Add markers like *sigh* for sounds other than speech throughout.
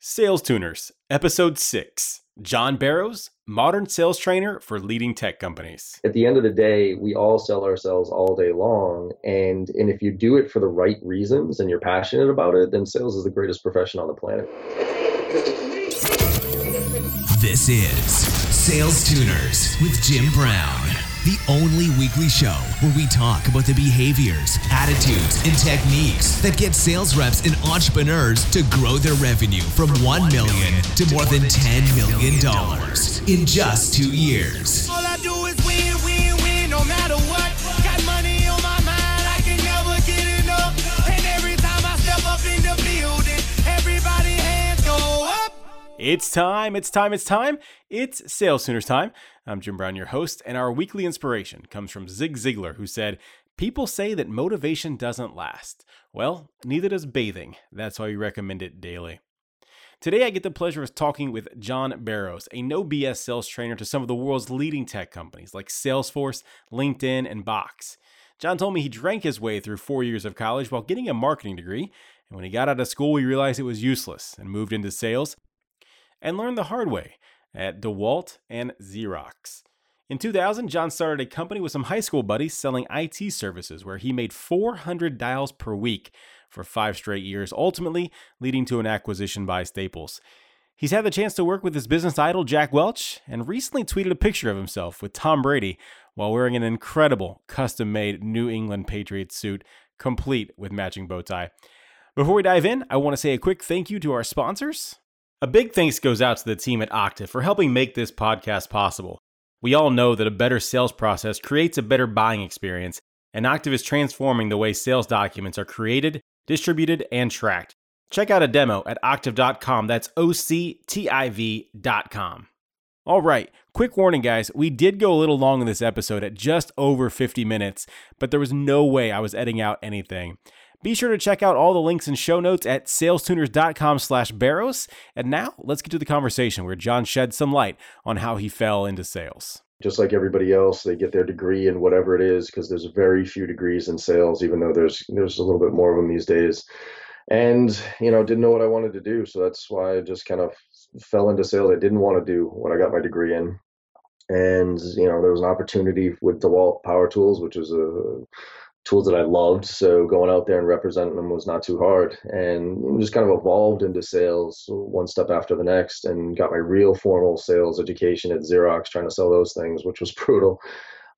Sales Tuners, Episode 6 John Barrows, Modern Sales Trainer for Leading Tech Companies. At the end of the day, we all sell ourselves all day long. And, and if you do it for the right reasons and you're passionate about it, then sales is the greatest profession on the planet. This is Sales Tuners with Jim Brown the only weekly show where we talk about the behaviors, attitudes, and techniques that get sales reps and entrepreneurs to grow their revenue from 1 million to more than 10 million dollars in just 2 years. All I do is win, win, win no matter what. Got money on my mind, I can never get enough. And every time I step up in the building, everybody hands go up. It's time, it's time, it's time. It's Sales Tuners time. I'm Jim Brown, your host, and our weekly inspiration comes from Zig Ziglar, who said, People say that motivation doesn't last. Well, neither does bathing. That's why we recommend it daily. Today, I get the pleasure of talking with John Barrows, a no BS sales trainer to some of the world's leading tech companies like Salesforce, LinkedIn, and Box. John told me he drank his way through four years of college while getting a marketing degree, and when he got out of school, he realized it was useless and moved into sales and learned the hard way at DeWalt and Xerox. In 2000, John started a company with some high school buddies selling IT services where he made 400 dials per week for five straight years, ultimately leading to an acquisition by Staples. He's had the chance to work with his business idol, Jack Welch, and recently tweeted a picture of himself with Tom Brady while wearing an incredible custom made New England Patriots suit, complete with matching bow tie. Before we dive in, I want to say a quick thank you to our sponsors. A big thanks goes out to the team at Octiv for helping make this podcast possible. We all know that a better sales process creates a better buying experience, and Octiv is transforming the way sales documents are created, distributed, and tracked. Check out a demo at octiv.com. That's O C T I V.com. All right, quick warning, guys. We did go a little long in this episode at just over 50 minutes, but there was no way I was editing out anything. Be sure to check out all the links and show notes at salestuners.com slash barrows. And now let's get to the conversation where John sheds some light on how he fell into sales. Just like everybody else, they get their degree in whatever it is because there's very few degrees in sales, even though there's there's a little bit more of them these days. And you know, didn't know what I wanted to do, so that's why I just kind of fell into sales. I didn't want to do what I got my degree in, and you know, there was an opportunity with DeWalt Power Tools, which is a tools that I loved. So going out there and representing them was not too hard, and just kind of evolved into sales one step after the next, and got my real formal sales education at Xerox, trying to sell those things, which was *laughs* brutal.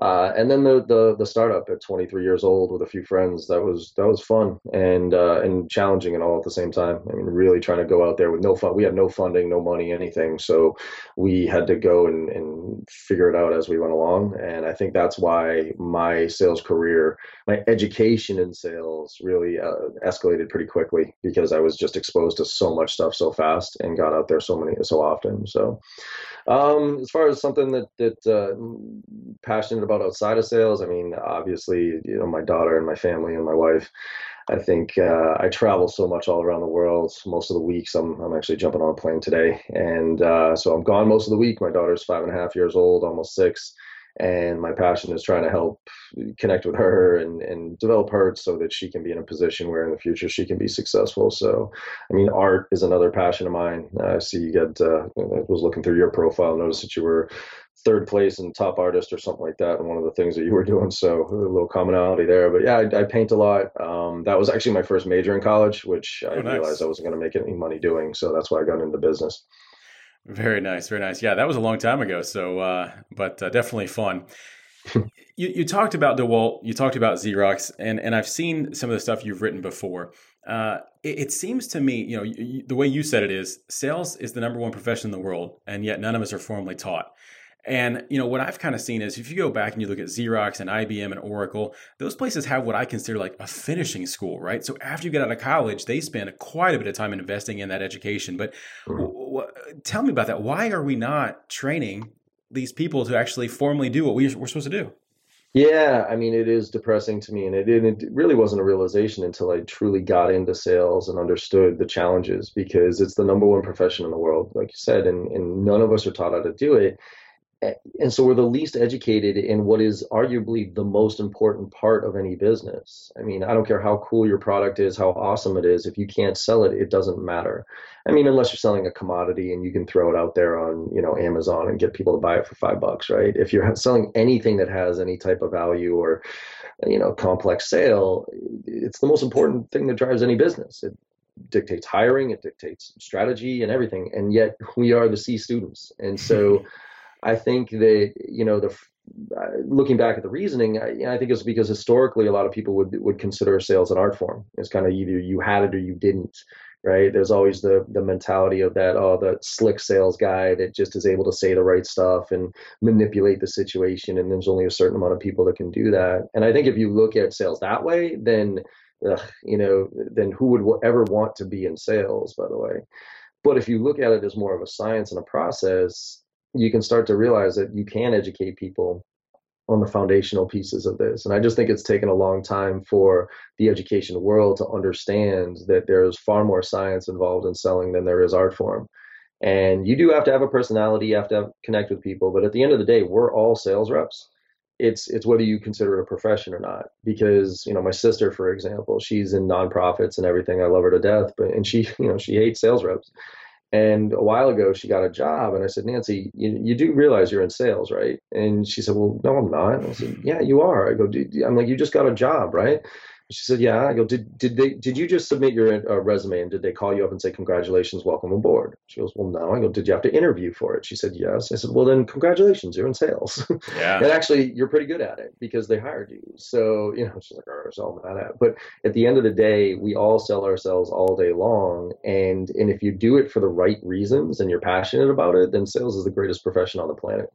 Uh, and then the, the the startup at 23 years old with a few friends that was that was fun and uh, and challenging and all at the same time. I mean, really trying to go out there with no fun. We had no funding, no money, anything. So we had to go and, and figure it out as we went along. And I think that's why my sales career, my education in sales, really uh, escalated pretty quickly because I was just exposed to so much stuff so fast and got out there so many so often. So um, as far as something that that uh, passionate about outside of sales, I mean, obviously, you know, my daughter and my family and my wife. I think uh, I travel so much all around the world. Most of the weeks, I'm I'm actually jumping on a plane today, and uh, so I'm gone most of the week. My daughter's five and a half years old, almost six and my passion is trying to help connect with her and, and develop her so that she can be in a position where in the future she can be successful. So i mean art is another passion of mine. I see you got uh, i was looking through your profile noticed that you were third place and top artist or something like that and one of the things that you were doing. So a little commonality there but yeah i, I paint a lot. Um, that was actually my first major in college which i oh, nice. realized i wasn't going to make any money doing so that's why i got into business very nice, very nice. Yeah, that was a long time ago. So, uh, but uh, definitely fun. *laughs* you, you talked about DeWalt, you talked about Xerox, and and I've seen some of the stuff you've written before. Uh, it, it, seems to me, you know, you, the way you said it is, sales is the number one profession in the world, and yet none of us are formally taught. And you know what I've kind of seen is if you go back and you look at Xerox and IBM and Oracle, those places have what I consider like a finishing school, right? So after you get out of college, they spend quite a bit of time investing in that education. But hmm. w- w- tell me about that. Why are we not training these people to actually formally do what we, we're supposed to do? Yeah, I mean, it is depressing to me, and it, it really wasn't a realization until I truly got into sales and understood the challenges because it's the number one profession in the world, like you said, and, and none of us are taught how to do it and so we're the least educated in what is arguably the most important part of any business. I mean, I don't care how cool your product is, how awesome it is. If you can't sell it, it doesn't matter. I mean, unless you're selling a commodity and you can throw it out there on, you know, Amazon and get people to buy it for five bucks, right? If you're selling anything that has any type of value or, you know, complex sale, it's the most important thing that drives any business. It dictates hiring, it dictates strategy and everything. And yet we are the C students. And so *laughs* I think that, you know, the uh, looking back at the reasoning, I, I, think it's because historically a lot of people would would consider sales an art form. It's kind of either you had it or you didn't, right? There's always the the mentality of that oh the slick sales guy that just is able to say the right stuff and manipulate the situation, and there's only a certain amount of people that can do that. And I think if you look at sales that way, then ugh, you know, then who would ever want to be in sales, by the way? But if you look at it as more of a science and a process, you can start to realize that you can educate people on the foundational pieces of this. And I just think it's taken a long time for the education world to understand that there's far more science involved in selling than there is art form. And you do have to have a personality, you have to have, connect with people, but at the end of the day, we're all sales reps it's it's whether you consider it a profession or not because you know my sister for example she's in nonprofits and everything i love her to death but and she *laughs* you know she hates sales reps and a while ago she got a job and i said nancy you, you do realize you're in sales right? And she said well no i'm not. I said yeah you are. I go i'm like you just got a job right she said, "Yeah." I go, "Did did they did you just submit your uh, resume and did they call you up and say congratulations, welcome aboard?" She goes, "Well, no." I go, "Did you have to interview for it?" She said, "Yes." I said, "Well, then congratulations, you're in sales." Yeah. *laughs* and actually, you're pretty good at it because they hired you. So you know, she's like, "Oh, so all mad at." But at the end of the day, we all sell ourselves all day long, and and if you do it for the right reasons and you're passionate about it, then sales is the greatest profession on the planet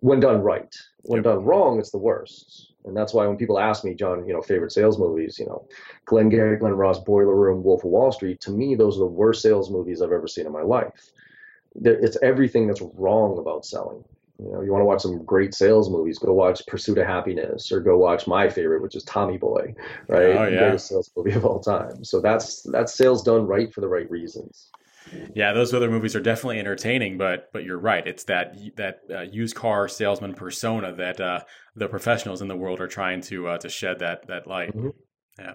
when done right. When yep. done wrong, it's the worst. And that's why when people ask me, John, you know, favorite sales movies, you know, Glengarry, Glen Ross, Boiler Room, Wolf of Wall Street, to me, those are the worst sales movies I've ever seen in my life. It's everything that's wrong about selling. You know, you want to watch some great sales movies, go watch Pursuit of Happiness or go watch my favorite, which is Tommy Boy, right? Oh, yeah. Greatest sales movie of all time. So that's that's sales done right for the right reasons. Yeah, those other movies are definitely entertaining, but but you're right. It's that that uh, used car salesman persona that uh, the professionals in the world are trying to uh, to shed that that light. Mm-hmm. Yeah.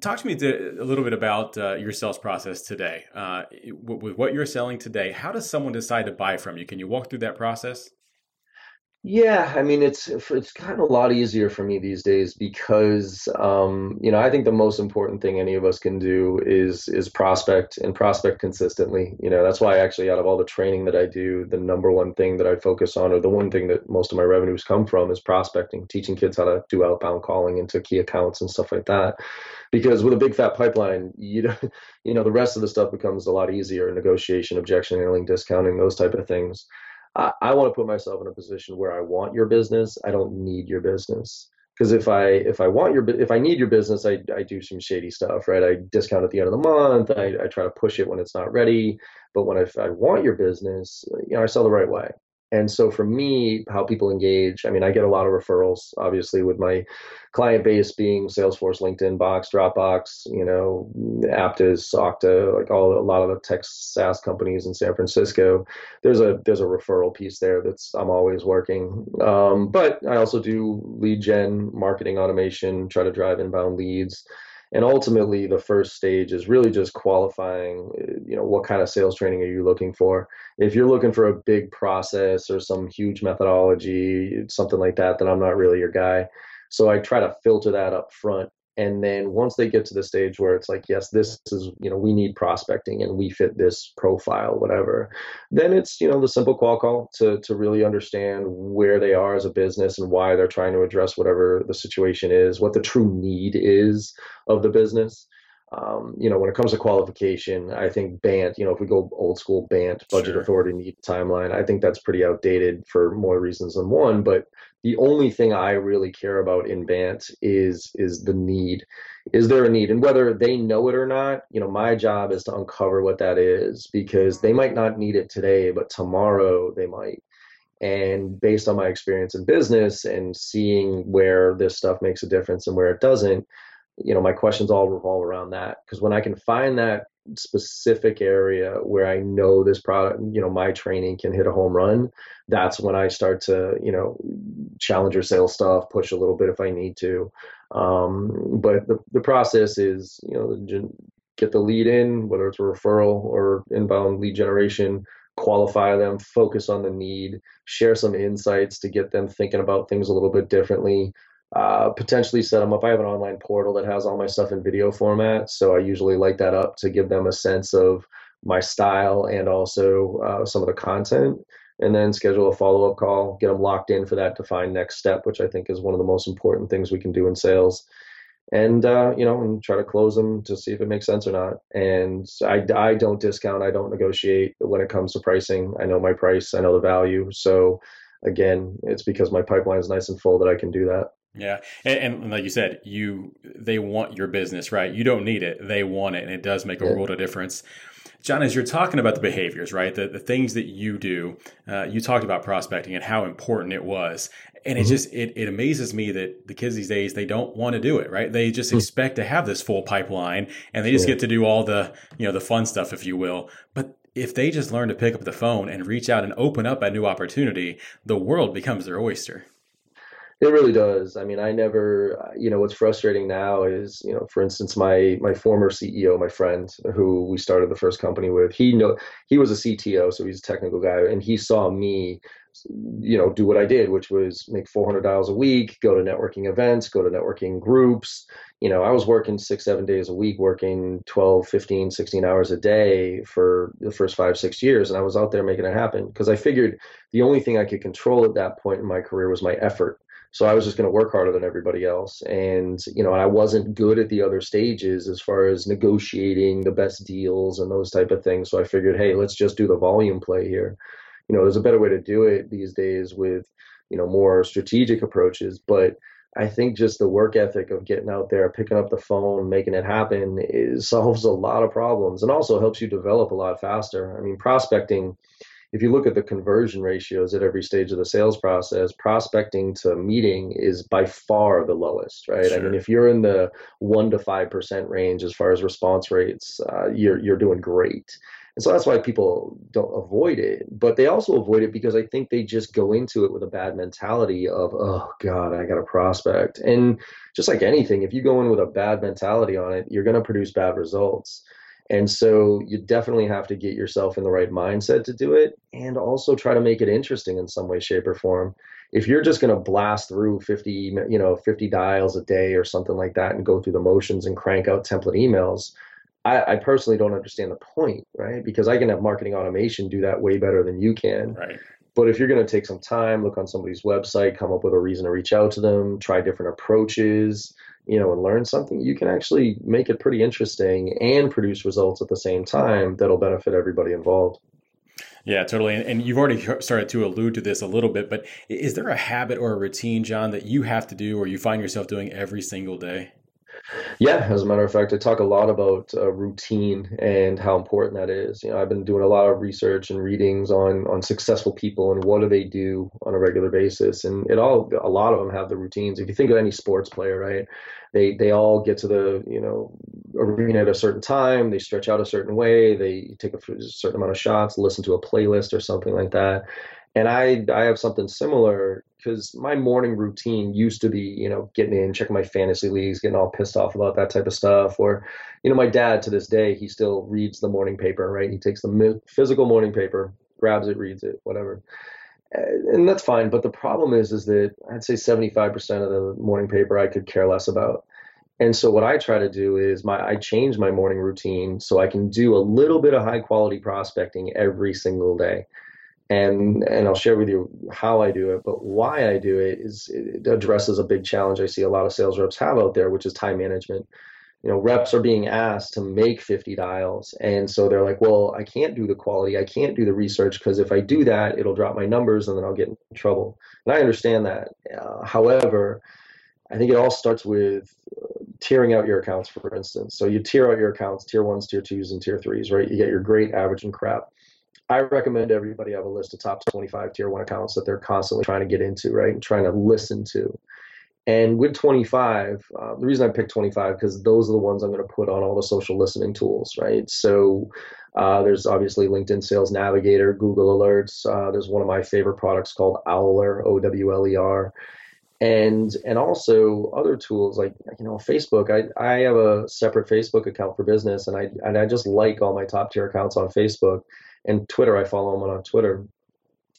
Talk to me a little bit about uh, your sales process today. Uh, with what you're selling today, how does someone decide to buy from you? Can you walk through that process? Yeah, I mean it's it's of a lot easier for me these days because um, you know I think the most important thing any of us can do is is prospect and prospect consistently. You know that's why actually out of all the training that I do, the number one thing that I focus on, or the one thing that most of my revenues come from, is prospecting, teaching kids how to do outbound calling into key accounts and stuff like that. Because with a big fat pipeline, you *laughs* you know the rest of the stuff becomes a lot easier: negotiation, objection handling, discounting, those type of things. I, I want to put myself in a position where I want your business. I don't need your business because if I if I want your if I need your business, I I do some shady stuff, right? I discount at the end of the month. I, I try to push it when it's not ready. But when I, I want your business, you know, I sell the right way. And so for me, how people engage, I mean, I get a lot of referrals, obviously, with my client base being Salesforce, LinkedIn, Box, Dropbox, you know, Apttus, Okta, like all a lot of the tech SaaS companies in San Francisco. There's a there's a referral piece there that's I'm always working. Um, but I also do lead gen, marketing automation, try to drive inbound leads and ultimately the first stage is really just qualifying uh, you know what kind of sales training are you looking for? If you're looking for a big process or some huge methodology something like that then i'm not really your guy. So i try to filter that up front and then once they get to the stage where it's like yes this is you know we need prospecting and we fit this profile whatever then it's you know the simple qual call to to really understand where they are as a business and why they're trying to address whatever the situation is what the true need is of the business um, you know, when it comes to qualification, I think BANT, you know, if we go old school BANT, budget sure. authority need timeline, I think that's pretty outdated for more reasons than one. But the only thing I really care about in BANT is is the need. Is there a need? And whether they know it or not, you know, my job is to uncover what that is because they might not need it today, but tomorrow they might. And based on my experience in business and seeing where this stuff makes a difference and where it doesn't, you know, my questions all revolve around that because when I can find that specific area where I know this product, you know, my training can hit a home run, that's when I start to, you know, challenge challenger sales stuff, push a little bit if I need to. Um, but the, the process is, you know, get the lead in, whether it's a referral or inbound lead generation, qualify them, focus on the need, share some insights to get them thinking about things a little bit differently. Uh, potentially set them up. I have an online portal that has all my stuff in video format, so I usually light that up to give them a sense of my style and also uh, some of the content. And then schedule a follow up call, get them locked in for that defined next step, which I think is one of the most important things we can do in sales and uh, you know, and try to close them to see if it makes sense or not. And I, I don't discount, I don't negotiate when it comes to pricing. I know my price, I know the value. So again, it's because my pipeline is nice and full that I can do that. Yeah, and, and, like you said, you they want your business, right? You don't need it; they want it, and it does make a yeah. world of difference. John, as you're talking about the behaviors, right, the, the things that you do, uh, you talked about prospecting and how important it was, and it mm-hmm. just it, it amazes me that the kids these days they don't want to do it right they just mm-hmm. expect to have this full pipeline and they just yeah. get to do all the you know the fun stuff if you will but if they just learn to pick up the phone and reach out and open up a new opportunity the world becomes their oyster it really does. I mean, I never, uh, you know, what's frustrating now is, you know, for instance, my my former CEO, my friend, who we started the first company with, he know he was a CTO, so he's a technical guy, and he saw me you know, do what I did, which was make $400 a week, go to networking events, go to networking groups. You know, I was working six, seven days a week, working 12, 15, 16 hours a day for the first five, six years. And I was out there making it happen because I figured the only thing I could control at that point in my career was my effort. So I was just going to work harder than everybody else. And, you know, I wasn't good at the other stages as far as negotiating the best deals and those type of things. So I figured, hey, let's just do the volume play here you know there's a better way to do it these days with you know more strategic approaches but I think just the work ethic of getting out there, picking up the phone, making it happen solves a lot of problems and also helps you develop a lot faster. I mean, prospecting, if you look at the conversion ratios at every stage of the sales process, prospecting to meeting is by far the lowest, right? Sure. I mean, if you're in the one to five percent range as far as response rates, uh, you're you're doing great. And so that's why people don't avoid it. But they also avoid it because I think they just go into it with a bad mentality of, oh God, I got a prospect. And just like anything, if you go in with a bad mentality on it, you're going to produce bad results. And so you definitely have to get yourself in the right mindset to do it and also try to make it interesting in some way, shape, or form. If you're just going to blast through 50, you know, 50 dials a day or something like that and go through the motions and crank out template emails, I, I, personally don't understand the point, right? Because I can have marketing automation do that way better than you can. Right. But if you're going to take some time, look on somebody's website, come up with a reason to reach out to them, try different approaches, you know, and learn something, you can actually make it pretty interesting and produce results at the same time that'll benefit everybody involved. Yeah, totally. And, you've already started to allude to this a little bit, but is there a habit or a routine, John, that you have to do or you find yourself doing every single day? Yeah, as a matter of fact, I talk a lot about uh, routine and how important that is. You know, I've been doing a lot of research and readings on on successful people and what do they do on a regular basis, and it all a lot of them have the routines. If you think of any sports player, right, they they all get to the you know arena at a certain time, they stretch out a certain way, they take a certain amount of shots, listen to a playlist or something like that, and I I have something similar because my morning routine used to be you know getting in, checking my fantasy leagues, getting all pissed off about that type of stuff. Or you know my dad to this day he still reads the morning paper, right? He takes the physical morning paper, grabs it, reads it, whatever. And that's fine, but the problem is, is that I'd say 75% of the morning paper I could care less about. And so what I try to do is my I change my morning routine so I can do a little bit of high quality prospecting every single day and and I'll share with you how I do it, but why I do it is it addresses a big challenge I see a lot of sales reps have out there, which is time management. You know, reps are being asked to make 50 dials, and so they're like, "Well, I can't do the quality, I can't do the research because if I do that, it'll drop my numbers, and then I'll get in trouble." And I understand that. Uh, however, I think it all starts with uh, tiering out your accounts, for instance. So you tier out your accounts, tier ones, tier twos, and tier threes, right? You get your great, average, and crap I recommend everybody have a list of top 25 tier one accounts that they're constantly trying to get into, right? And trying to listen to. And with 25, uh, the reason I picked 25 because those are the ones I'm going to put on all the social listening tools, right? So uh, there's obviously LinkedIn Sales Navigator, Google Alerts. Uh, there's one of my favorite products called Owler, O W L E R, and and also other tools like you know Facebook. I I have a separate Facebook account for business, and I and I just like all my top tier accounts on Facebook, and Twitter. I follow them on Twitter,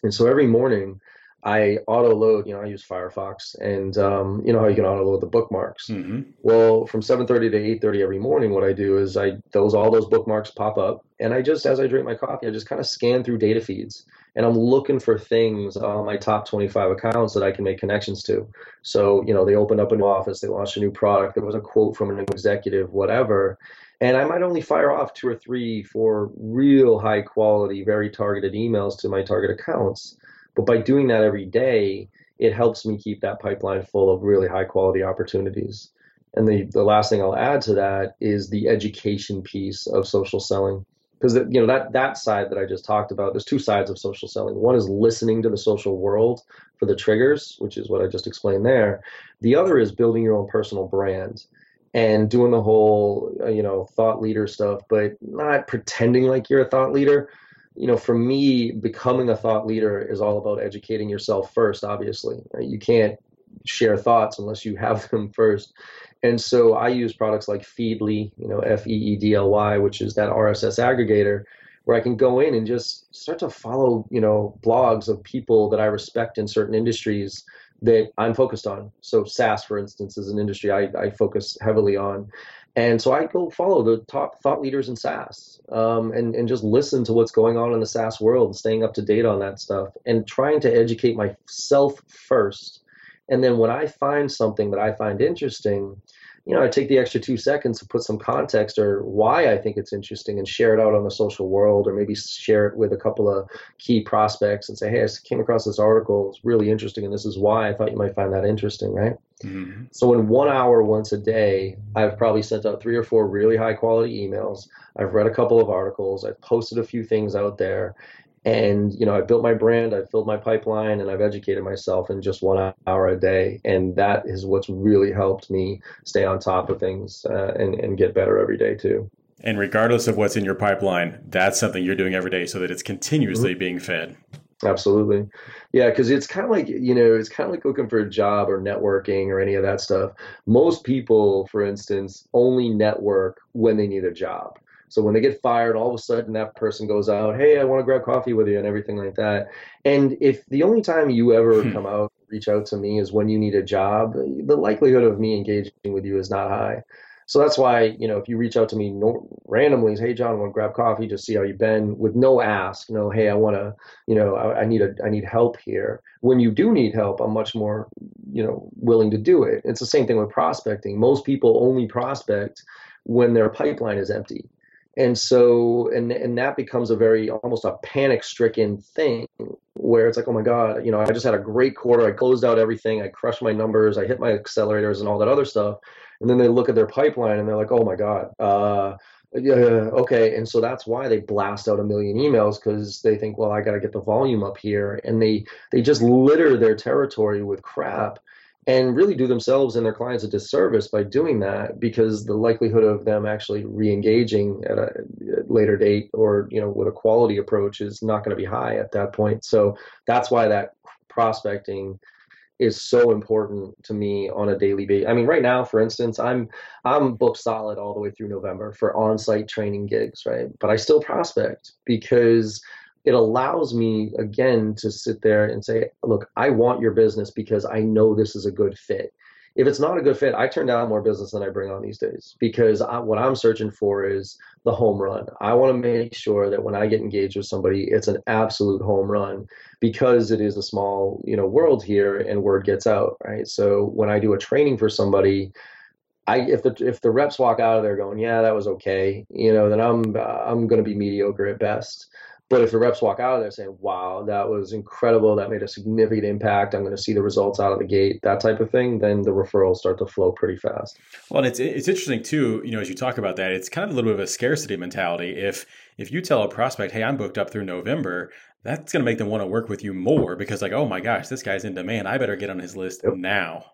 and so every morning I auto load, you know, I use Firefox, and um, you know how you can auto load the bookmarks. Mm-hmm. Well, from 7:30 to 8:30 every morning, what I do is I those all those bookmarks pop up, and I just as I drink my coffee, I just kind of scan through data feeds, and I'm looking for things on my top 25 accounts that I can make connections to. So you know, they opened up a new office, they launched a new product, there was a quote from an executive, whatever. And I might only fire off two or three, four real high quality, very targeted emails to my target accounts but by doing that every day, it helps me keep that pipeline full of really high quality opportunities. And the, the last thing I'll add to that is the education piece of social selling. Because you know that that side that I just talked about, there's two sides of social selling. One is listening to the social world for the triggers, which is what I just explained there. The other is building your own personal brand and doing the whole uh, you know thought leader stuff, but not pretending like you're a thought leader, you know, for me, becoming a thought leader is all about educating yourself first, obviously. You can't share thoughts unless you have them *laughs* first. And so I use products like Feedly, you know, F E E D L Y, which is that RSS aggregator, where I can go in and just start to follow, you know, blogs of people that I respect in certain industries that I'm focused on. So SaaS, for instance, is an industry I, I focus heavily on. And so I go follow the top thought leaders in SaaS um, and, and just listen to what's going on in the SaaS world, staying up to date on that stuff, and trying to educate myself first. And then when I find something that I find interesting, you know, I take the extra two seconds to put some context or why I think it's interesting and share it out on the social world or maybe share it with a couple of key prospects and say, hey, I came across this article. It's really interesting. And this is why I thought you might find that interesting, right? Mm-hmm. So in one hour once a day, I've probably sent out three or four really high quality emails. I've read a couple of articles. I've posted a few things out there and you know i built my brand i filled my pipeline and i've educated myself in just one hour a day. And that is what's really helped me stay on top of things uh, and, and get better every day too. And regardless of what's in your pipeline that's something you're doing every day so that it's continuously mm-hmm. being fed. Absolutely. Yeah because it's kind of like you know it's kind of like looking for a job or networking or any of that stuff. Most people for instance only network when they need a job so when they get fired, all of a sudden that person goes out, hey, I want to grab coffee with you and everything like that. And if the only time you ever hmm. come out, reach out to me is when you need a job, the likelihood of me engaging with you is not high. So that's why, you know, if you reach out to me no, randomly, hey, John, I want to grab coffee, just see how you've been with no ask, no, hey, I want to, you know, I, I need a, I need help here. When you do need help, I'm much more, you know, willing to do it. It's the same thing with prospecting. Most people only prospect when their pipeline is empty and so and and that becomes a very almost a panic stricken thing where it's like oh my god you know i just had a great quarter. I closed out everything. I crushed my numbers. I hit my accelerators and all that other stuff. And then they look at their pipeline and they're like oh my god uh, yeah, okay. And so that's why they blast out a million emails because they think well i got to get the volume up here. And they they just litter their territory with crap and really do themselves and their clients a disservice by doing that because the likelihood of them actually re-engaging at a later date or you know with a quality approach is not going to be high at that point so that's why that prospecting is so important to me on a daily basis. I mean, right now, for instance, I'm I'm booked solid all the way through November for on-site training gigs, right? But I still prospect because it allows me again to sit there and say, look, I want your business because I know this is a good fit. If it's not a good fit, I turn down more business than I bring on these days because I, what I'm searching for is the home run. I want to make sure that when I get engaged with somebody, it's an absolute home run because it is a small, you know, world here and word gets out, right? So when I do a training for somebody, I, if the if the reps walk out of there going, yeah, that was okay, you know, then I'm I'm going to be mediocre at best. But if the reps walk out of there saying, wow, that was incredible, that made a significant impact, I'm going to see the results out of the gate, that type of thing, then the referrals start to flow pretty fast. Well, and it's, it's interesting too, you know, as you talk about that, it's kind of a little bit of a scarcity mentality. If, if you tell a prospect, hey, I'm booked up through November, that's going to make them want to work with you more because like, oh my gosh, this guy's in demand. I better get on his list yep. now.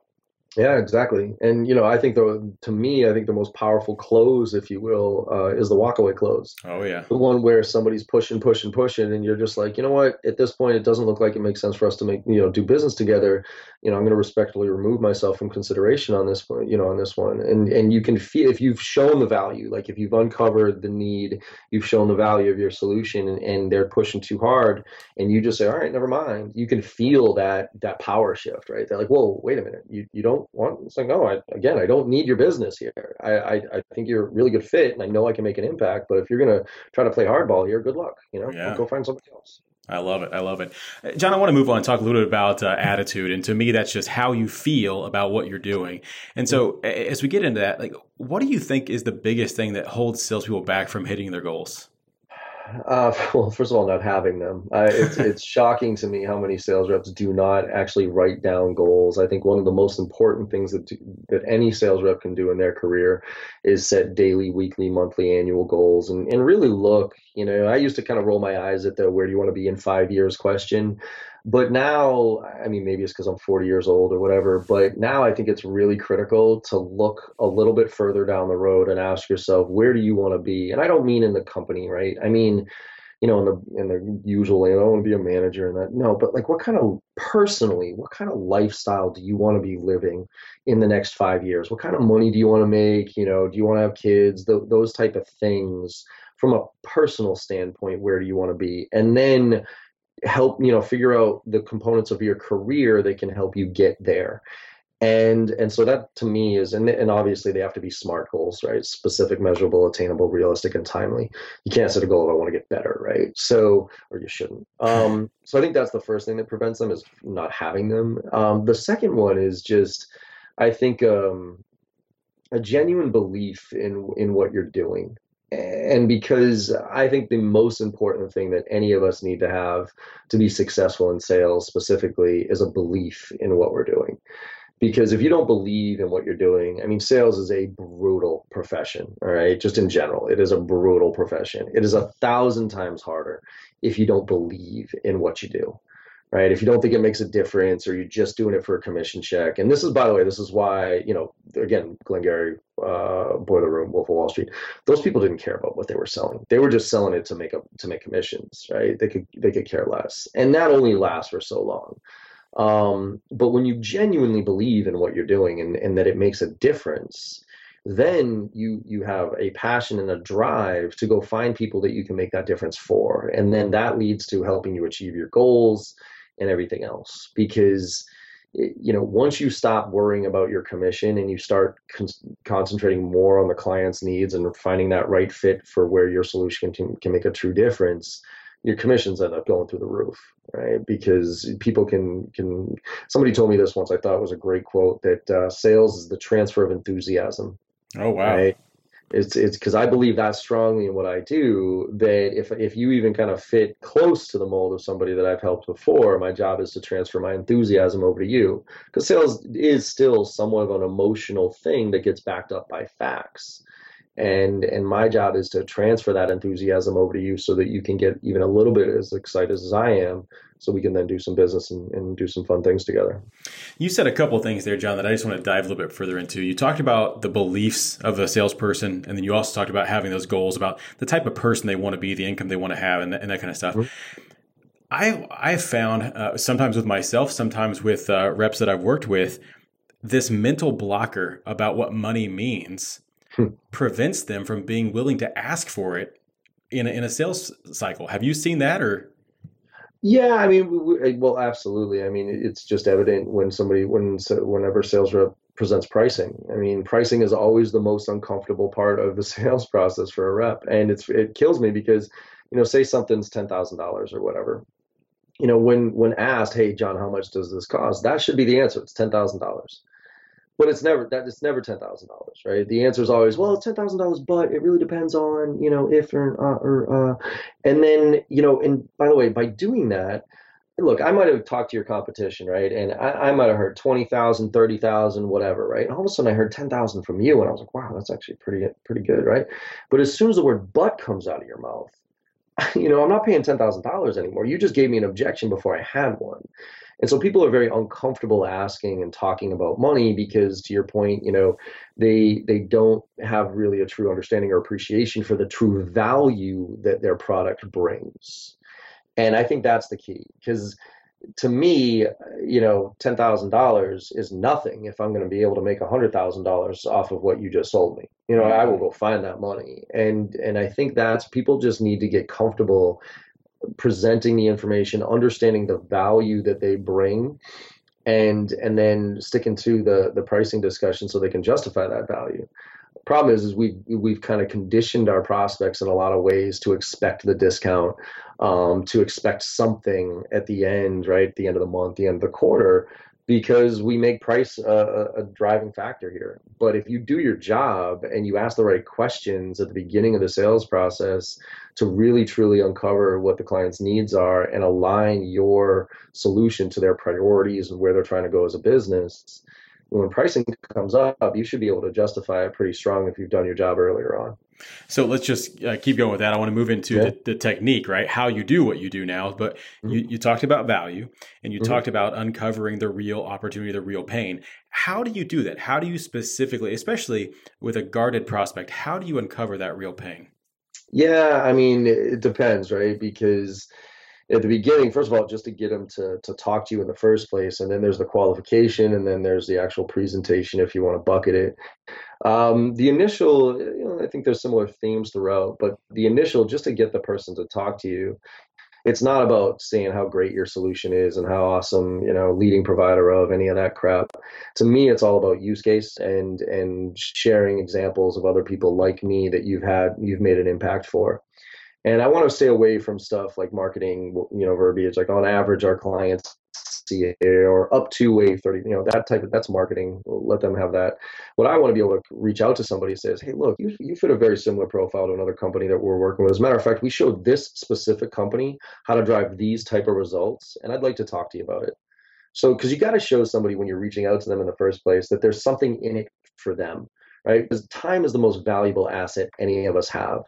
Yeah, exactly. And you know, I think the to me, I think the most powerful close, if you will, uh, is the walkaway close. Oh yeah. The one where somebody's pushing, pushing, pushing, and you're just like, you know what? At this point, it doesn't look like it makes sense for us to make you know do business together. You know, I'm going to respectfully remove myself from consideration on this point, You know, on this one, and and you can feel if you've shown the value, like if you've uncovered the need, you've shown the value of your solution, and, and they're pushing too hard, and you just say, all right, never mind. You can feel that that power shift, right? They're like, whoa, wait a minute, you you don't want it's like no I, again i don't need your business here I, I, I think you're a really good fit and i know i can make an impact but if you're going to try to play hardball here good luck you know yeah. go find somebody else I love it. I love it. Uh, John, I want to move on and talk a little bit about uh, attitude. And to me, that's just how you feel about what you're doing. And so, as we get into that, like, what do you think is the biggest thing that holds salespeople back from hitting their goals? Uh, *laughs* well, first of all, not having them. Uh, it's *laughs* it's shocking to me how many sales reps do not actually write down goals. I think one of the most important things that do, that any sales rep can do in their career is set daily, weekly, monthly, annual goals, and and really look. You know, I used to kind of roll my eyes at the "Where do you want to be in five years?" question. But now, I mean, maybe it's because I'm 40 years old or whatever, but now I think it's really critical to look a little bit further down the road and ask yourself, where do you want to be? And I don't mean in the company, right? I mean, you know, in the in the usual, I don't want to be a manager and that. No, but like, what kind of personally, what kind of lifestyle do you want to be living in the next five years? What kind of money do you want to make? You know, do you want to have kids? Th- those type of things from a personal standpoint. Where do you want to be? And then help you know figure out the components of your career that can help you get there. And and so that to me is and, and obviously they have to be smart goals right? Specific measurable attainable realistic and timely. You can't set a goal of i want to get better right? So or you shouldn't. Um *laughs* so i think that's the first thing that prevents them is not having them. Um the second one is just i think um a genuine belief in in what you're doing and because I think the most important thing that any of us need to have to be successful in sales specifically is a belief in what we're doing. Because if you don't believe in what you're doing, I mean, sales is a brutal profession, all right? Just in general, it is a brutal profession. It is a thousand times harder if you don't believe in what you do right? If you don't think it makes a difference or you're just doing it for a commission check. And this is, by the way, this is why, you know, again, Glengarry, uh, Boiler Room, Wolf of Wall Street, those people didn't care about what they were selling. They were just selling it to make up, to make commissions, right? They could, they could care less. And that only lasts for so long. Um, but when you genuinely believe in what you're doing and, and that it makes a difference, then you you have a passion and a drive to go find people that you can make that difference for and then that leads to helping you achieve your goals and everything else. Because you know once you stop worrying about your commission and you start con- concentrating more on the client's needs and finding that right fit for where your solution can, can make a true difference your commissions end up going through the roof right? Because people can can somebody told me this once i thought it was a great quote that uh, sales is the transfer of enthusiasm oh wow. right? It's it's because I believe that strongly in what I do that if if you even kind of fit close to the mold of somebody that I've helped before, my job is to transfer my enthusiasm over to you. Because sales is still somewhat of an emotional thing that gets backed up by facts and and my job is to transfer that enthusiasm over to you so that you can get even a little bit as excited as I am so we can then do some business and, and do some fun things together. You said a couple of things there, John, that I just want to dive a little bit further into. You talked about the beliefs of a salesperson, and then you also talked about having those goals about the type of person they want to be, the income they want to have, and, and that kind of stuff. Mm-hmm. I I've found uh, sometimes with myself, sometimes with uh, reps that I've worked with, this mental blocker about what money means. Prevents them from being willing to ask for it in a, in a sales cycle. Have you seen that or? Yeah, I mean, well, absolutely. I mean, it's just evident when somebody, when whenever sales rep presents pricing. I mean, pricing is always the most uncomfortable part of the *laughs* sales process for a rep, and it's it kills me because, you know, say something's ten thousand dollars or whatever, you know, when when asked, hey, John, how much does this cost? That should be the answer. It's ten thousand dollars but it's never that it's never ten thousand dollars, right? The answer is always, well, it's ten thousand dollars, but it really depends on you know if or uh, or uh, and then you know, and by the way, by doing that, look, I might have talked to your competition, right? And I, I might have heard 20,000, 30,000, whatever, right? And all of a sudden I heard 10,000 from you and I was like, wow, that's actually pretty, pretty good, right? But as soon as the word but comes out of your mouth, *laughs* you know, I'm not paying $10,000 anymore. You just gave me an objection before I had one. And so people are very uncomfortable asking and talking about money because to your point, you know, they they don't have really a true understanding or appreciation for the true value that their product brings. And I think that's the key because to me, you know, ten thousand dollars is nothing if I'm going to be able to make a hundred thousand dollars off of what you just sold me. You know, I will mm-hmm. go find that money, and and I think that's people just need to get comfortable presenting the information, understanding the value that they bring, and and then sticking to the the pricing discussion so they can justify that value. Problem is, is we we've, we've kind of conditioned our prospects in a lot of ways to expect the discount, um, to expect something at the end, right? The end of the month, the end of the quarter, because we make price a, a, driving factor here. But if you do your job and you ask the right questions at the beginning of the sales process to really truly uncover what the client's needs are and align your solution to their priorities and where they're trying to go as a business, when pricing comes up, you should be able to justify it pretty strong if you've done your job earlier on. So let's just uh, keep going with that. I want to move into yeah. the, the, technique, right? How you do what you do now. But mm-hmm. you, you, talked about value and you mm-hmm. talked about uncovering the real opportunity, the real pain. How do you do that? How do you specifically, especially with a guarded prospect, how do you uncover that real pain? Yeah, I mean, it depends, right? Because at the beginning, first of all, just to get them to to talk to you in the first place, and then there's the qualification, and then there's the actual presentation if you want to bucket it. Um, the initial, you know, I think there's similar themes throughout, but the initial, just to get the person to talk to you, it's not about saying how great your solution is and how awesome, you know, leading provider of any of that crap. To me, it's all about use case and and sharing examples of other people like me that you've had, you've made an impact for and I want to stay away from stuff like marketing, you know, verbiage. Like on average, our clients see or up to a 30, you know, that type of that's marketing. We'll let them have that. What I want to be able to reach out to somebody says, hey, look, you you fit a very similar profile to another company that we're working with. As a matter of fact, we showed this specific company how to drive these type of results, and I'd like to talk to you about it. So, because you got to show somebody when you're reaching out to them in the first place that there's something in it for them, right? Because time is the most valuable asset any of us have.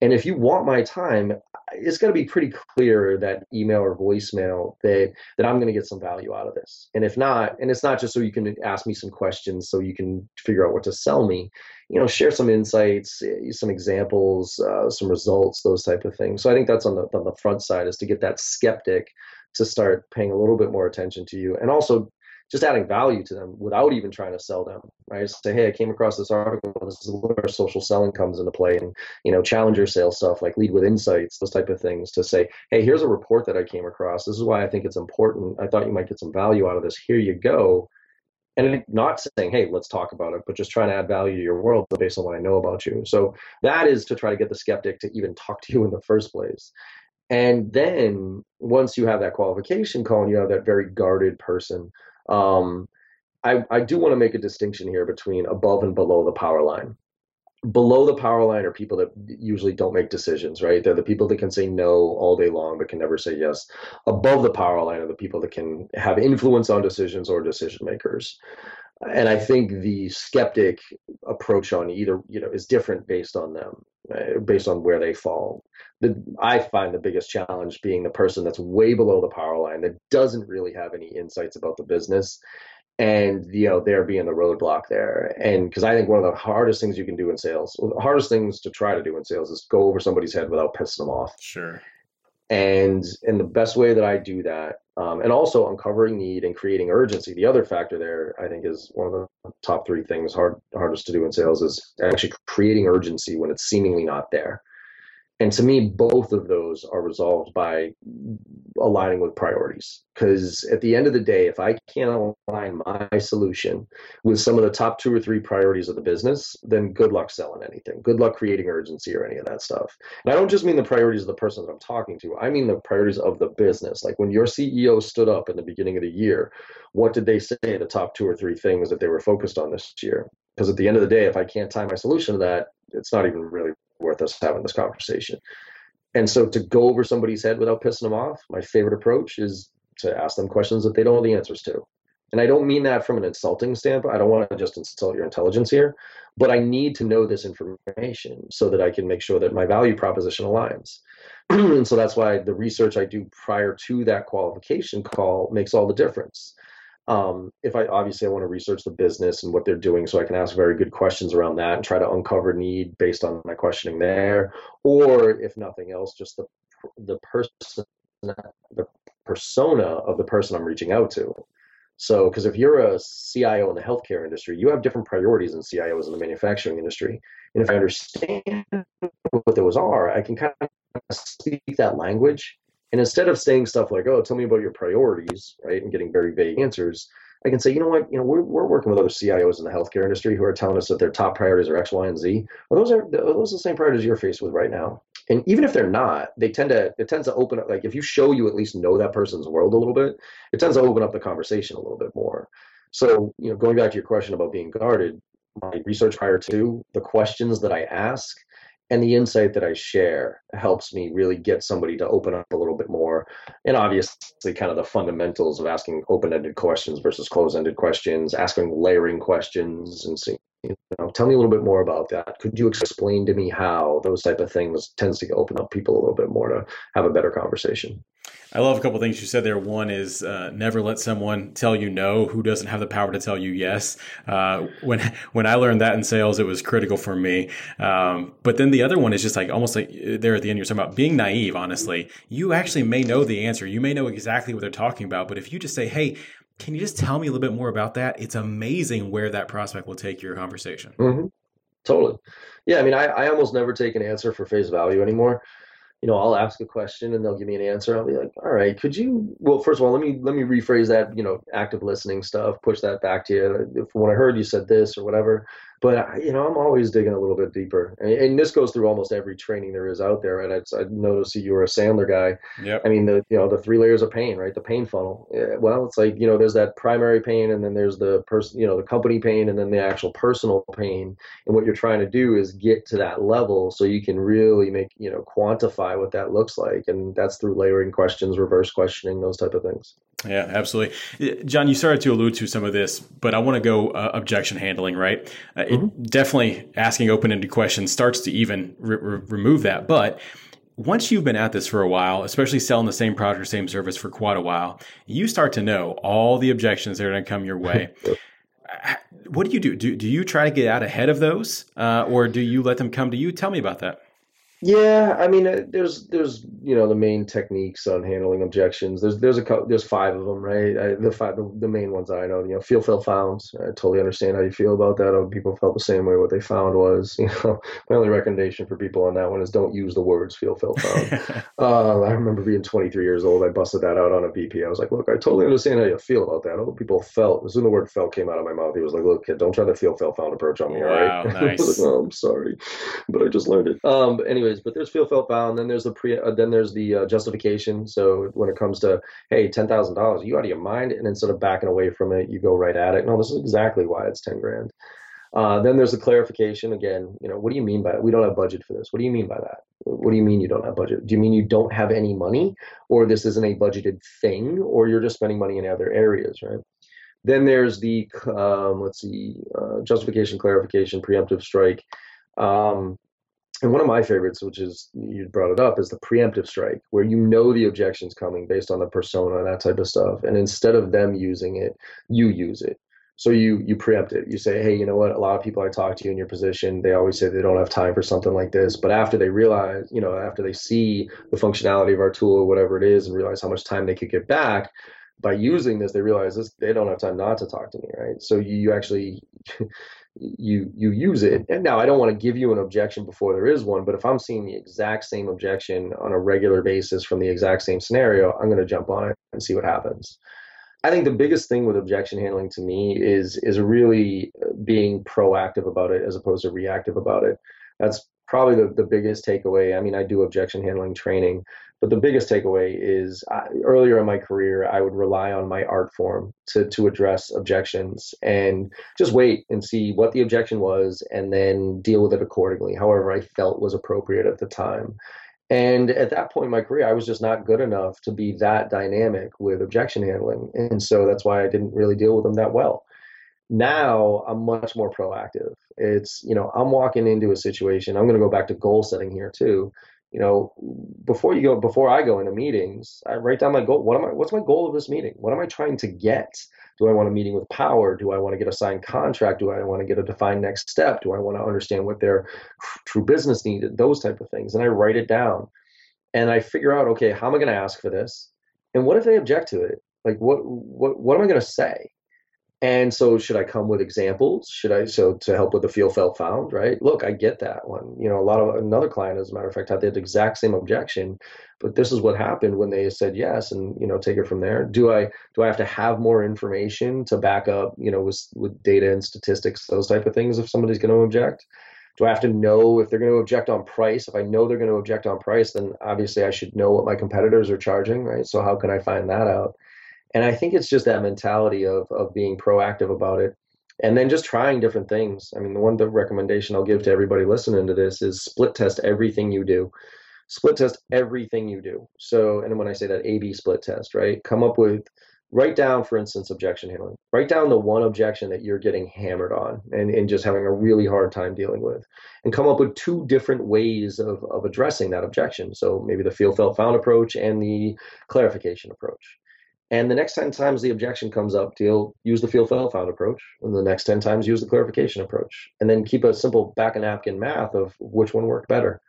And if you want my time, it's going to be pretty clear that email or voicemail that that I'm going to get some value out of this. And if not, and it's not just so you can ask me some questions so you can figure out what to sell me. You know, share some insights, eh, some examples, uh, some results, those type of things. So I think that's on the on the front side is to get that skeptic to start paying a little bit more attention to you, and also just adding value to them without even trying to sell them right? Just say hey i came across this article. This is where social selling comes into play and you know challenger sales stuff like lead with insights those type of things to say hey here's a report that i came across. This is why i think it's important. I thought you might get some value out of this. Here you go. And not saying hey let's talk about it but just trying to add value to your world based on what i know about you. So that is to try to get the skeptic to even talk to you in the first place. And then once you have that qualification call and you have that very guarded person um, I, I do want to make a distinction here between above and below the power line. Below the power line are people that usually don't make decisions, right? They're the people that can say no all day long but can never say yes. Above the power line are the people that can have influence on decisions or decision makers. And I think the skeptic approach on either, you know, is different based on them, Uh, based on where they fall. The, I find the biggest challenge being the person that's way below the power line that doesn't really have any insights about the business and you know there being the roadblock there. And because i think one of the hardest things you can do in sales the hardest things to try to do in sales is go over somebody's head without pissing them off. Sure. And and the best way that i do that um, and also uncovering need and creating urgency. The other factor there i think is one of the top three things hard hardest to do in sales is actually creating urgency when it's seemingly not there and to me both of those are resolved by aligning with priorities. Because at the end of the day if i can't align my solution with some of the top two or three priorities of the business then good luck selling anything. Good luck creating urgency or any of that stuff. And i don't just mean the priorities of the person that i'm talking to. I mean the priorities of the business. Like when your ceo stood up in the beginning of the year what did they say the top two or three things that they were focused on this year? Because at the end of the day if i can't tie my solution to that it's not even really worth us having this conversation. And so to go over somebody's head without pissing them off, my favorite approach is to ask them questions that they don't know the answers to. And I don't mean that from an insulting standpoint. I don't want to just insult your intelligence here, but I need to know this information so that I can make sure that my value proposition aligns. *clears throat* and so that's why the research I do prior to that qualification call makes all the difference. Um, if I obviously I want to research the business and what they're doing, so I can ask very good questions around that and try to uncover need based on my questioning there, or if nothing else, just the the person, the persona of the person I'm reaching out to. So, because if you're a CIO in the healthcare industry, you have different priorities than CIOs in the manufacturing industry. And if I understand what those are, I can kind of speak that language. And instead of saying stuff like, "Oh, tell me about your priorities," right, and getting very vague answers, I can say, you know what, you know, we're, we're working with other CIOs in the healthcare industry who are telling us that their top priorities are X, Y, and Z. Well, those are those are the same priorities you're faced with right now? And even if they're not they tend to it tends to open up like if you show you at least know that person's world a little bit it tends to open up the conversation a little bit more. So you know going back to your question about being guarded my research prior to the questions that i ask and the insight that i share helps me really get somebody to open up a little bit more. And obviously kind of the fundamentals of asking open-ended questions versus closed-ended questions asking layering questions and seeing you know, tell me a little bit more about that. Could you explain to me how those type of things tends to open up people a little bit more to have a better conversation? I love a couple things you said there. One is uh, never let someone tell you no who doesn't have the power to tell you yes. Uh, when when I learned that in sales, it was critical for me. Um, but then the other one is just like almost like uh, there at the end you're talking about being naive. Honestly, you actually may know the answer. You may know exactly what they're talking about. But if you just say, "Hey," Can you just tell me a little bit more about that? It's amazing where that prospect will take your conversation. Mm-hmm. Totally. Yeah, I mean, I, I almost never take an answer for face value anymore. You know, I'll ask a question and they'll give me an answer. I'll be like, all right, could you? Well, first of all, let me let me rephrase that. You know, active listening stuff. Push that back to you. From what I heard, you said this or whatever but uh, you know i'm always digging a little bit deeper. And, and, this goes through almost every training there is out there and i, I noticed you were a sandler guy. Yep. i mean the you know the three layers of pain right? The pain funnel. Yeah, well it's like you know there's that primary pain and then there's the person you know the company pain and then the actual personal pain. And what you're trying to do is get to that level so you can really make you know quantify what that looks like. And that's through layering questions reverse questioning those type of things yeah, absolutely. John, you started to allude to some of this, but I want to go uh, objection handling, right? Uh, mm-hmm. it, definitely asking open ended questions starts to even re- re- remove that. But once you've been at this for a while, especially selling the same product or same service for quite a while, you start to know all the objections that are going to come your *laughs* way. what do you do? do? Do you try to get out ahead of those, uh, or do you let them come to you? Tell me about that. Yeah, I mean, uh, there's there's you know the main techniques on handling objections. There's there's a there's five of them, right? I, the five the, the main ones I know. You know, feel felt found. I totally understand how you feel about that. Other people felt the same way. What they found was, *laughs* you know, my only recommendation for people on that one is don't use the words feel felt found. *laughs* uh, I remember being 23 years old. I busted that out on a VP. I was like, look, I totally understand how you feel about that. Other people felt. As soon as the word felt came out of my mouth, he was like, look, kid, don't try to feel felt found approach on me. Wow, all right? Nice. *laughs* I was like, oh, I'm sorry, but I just learned it. Um, anyway anyways, but there's feel felt found. Then there's the pre. Uh, then there's the uh, justification. So when it comes to hey, ten thousand dollars, you out of your mind? And instead of backing away from it, you go right at it. No, this is exactly why it's ten grand. Uh, then there's the clarification again. You know, what do you mean by that? We don't have budget for this. What do you mean by that? What do you mean you don't have budget? Do you mean you don't have any money, or this isn't a budgeted thing, or you're just spending money in other areas, right? Then there's the um, let's see, uh, justification, clarification, preemptive strike. Um, and one of my favorites, which is you brought it up, is the preemptive strike, where you know the objection's coming based on the persona and that type of stuff. And instead of them using it, you use it. So you you preempt it. You say, hey, you know what? A lot of people I talk to in your position, they always say they don't have time for something like this. But after they realize, you know, after they see the functionality of our tool or whatever it is, and realize how much time they could get back by using this, they realize this they don't have time not to talk to me, right? So you, you actually *laughs* you you use it. And now I don't want to give you an objection before there is one, but if I'm seeing the exact same objection on a regular basis from the exact same scenario, I'm going to jump on it and see what happens. I think the biggest thing with objection handling to me is is really uh, being proactive about it as opposed to reactive about it. That's probably the, the biggest takeaway. I mean, I do objection handling training, but the biggest takeaway is I, earlier in my career, I would rely on my art form to, to address objections and just wait and see what the objection was and then deal with it accordingly, however I felt was appropriate at the time. And at that point in my career, I was just not good enough to be that dynamic with objection handling. And so that's why I didn't really deal with them that well. Now I'm much more proactive. It's, you know, I'm walking into a situation, I'm going to go back to goal setting here too. You know, before you go, before I go into meetings, I write down my goal. What am I, what's my goal of this meeting? What am I trying to get? Do I want a meeting with power? Do I want to get a signed contract? Do I want to get a defined next step? Do I want to understand what their true business need? Those type of things. And I write it down and I figure out, okay, how am I going to ask for this? And what if they object to it? Like, what, what, what am I going to say? And so, should I come with examples? Should I so to help with the feel, felt, found? Right? Look, I get that one. You know, a lot of another client, as a matter of fact, had the exact same objection, but this is what happened when they said yes, and you know, take it from there. Do I do I have to have more information to back up? You know, with with data and statistics, those type of things. If somebody's going to object, do I have to know if they're going to object on price? If I know they're going to object on price, then obviously I should know what my competitors are charging, right? So how can I find that out? And I think it's just that mentality of of being proactive about it. And then just trying different things. I mean, the one the recommendation I'll give to everybody listening to this is split test everything you do. Split test everything you do. So, and when I say that A B split test, right? Come up with write down, for instance, objection handling. Write down the one objection that you're getting hammered on and, and just having a really hard time dealing with. And come up with two different ways of, of addressing that objection. So maybe the feel felt found approach and the clarification approach. And the next 10 times the objection comes up, deal use the feel felt found approach. And the next 10 times use the clarification approach. And then keep a simple back and napkin math of which one worked better.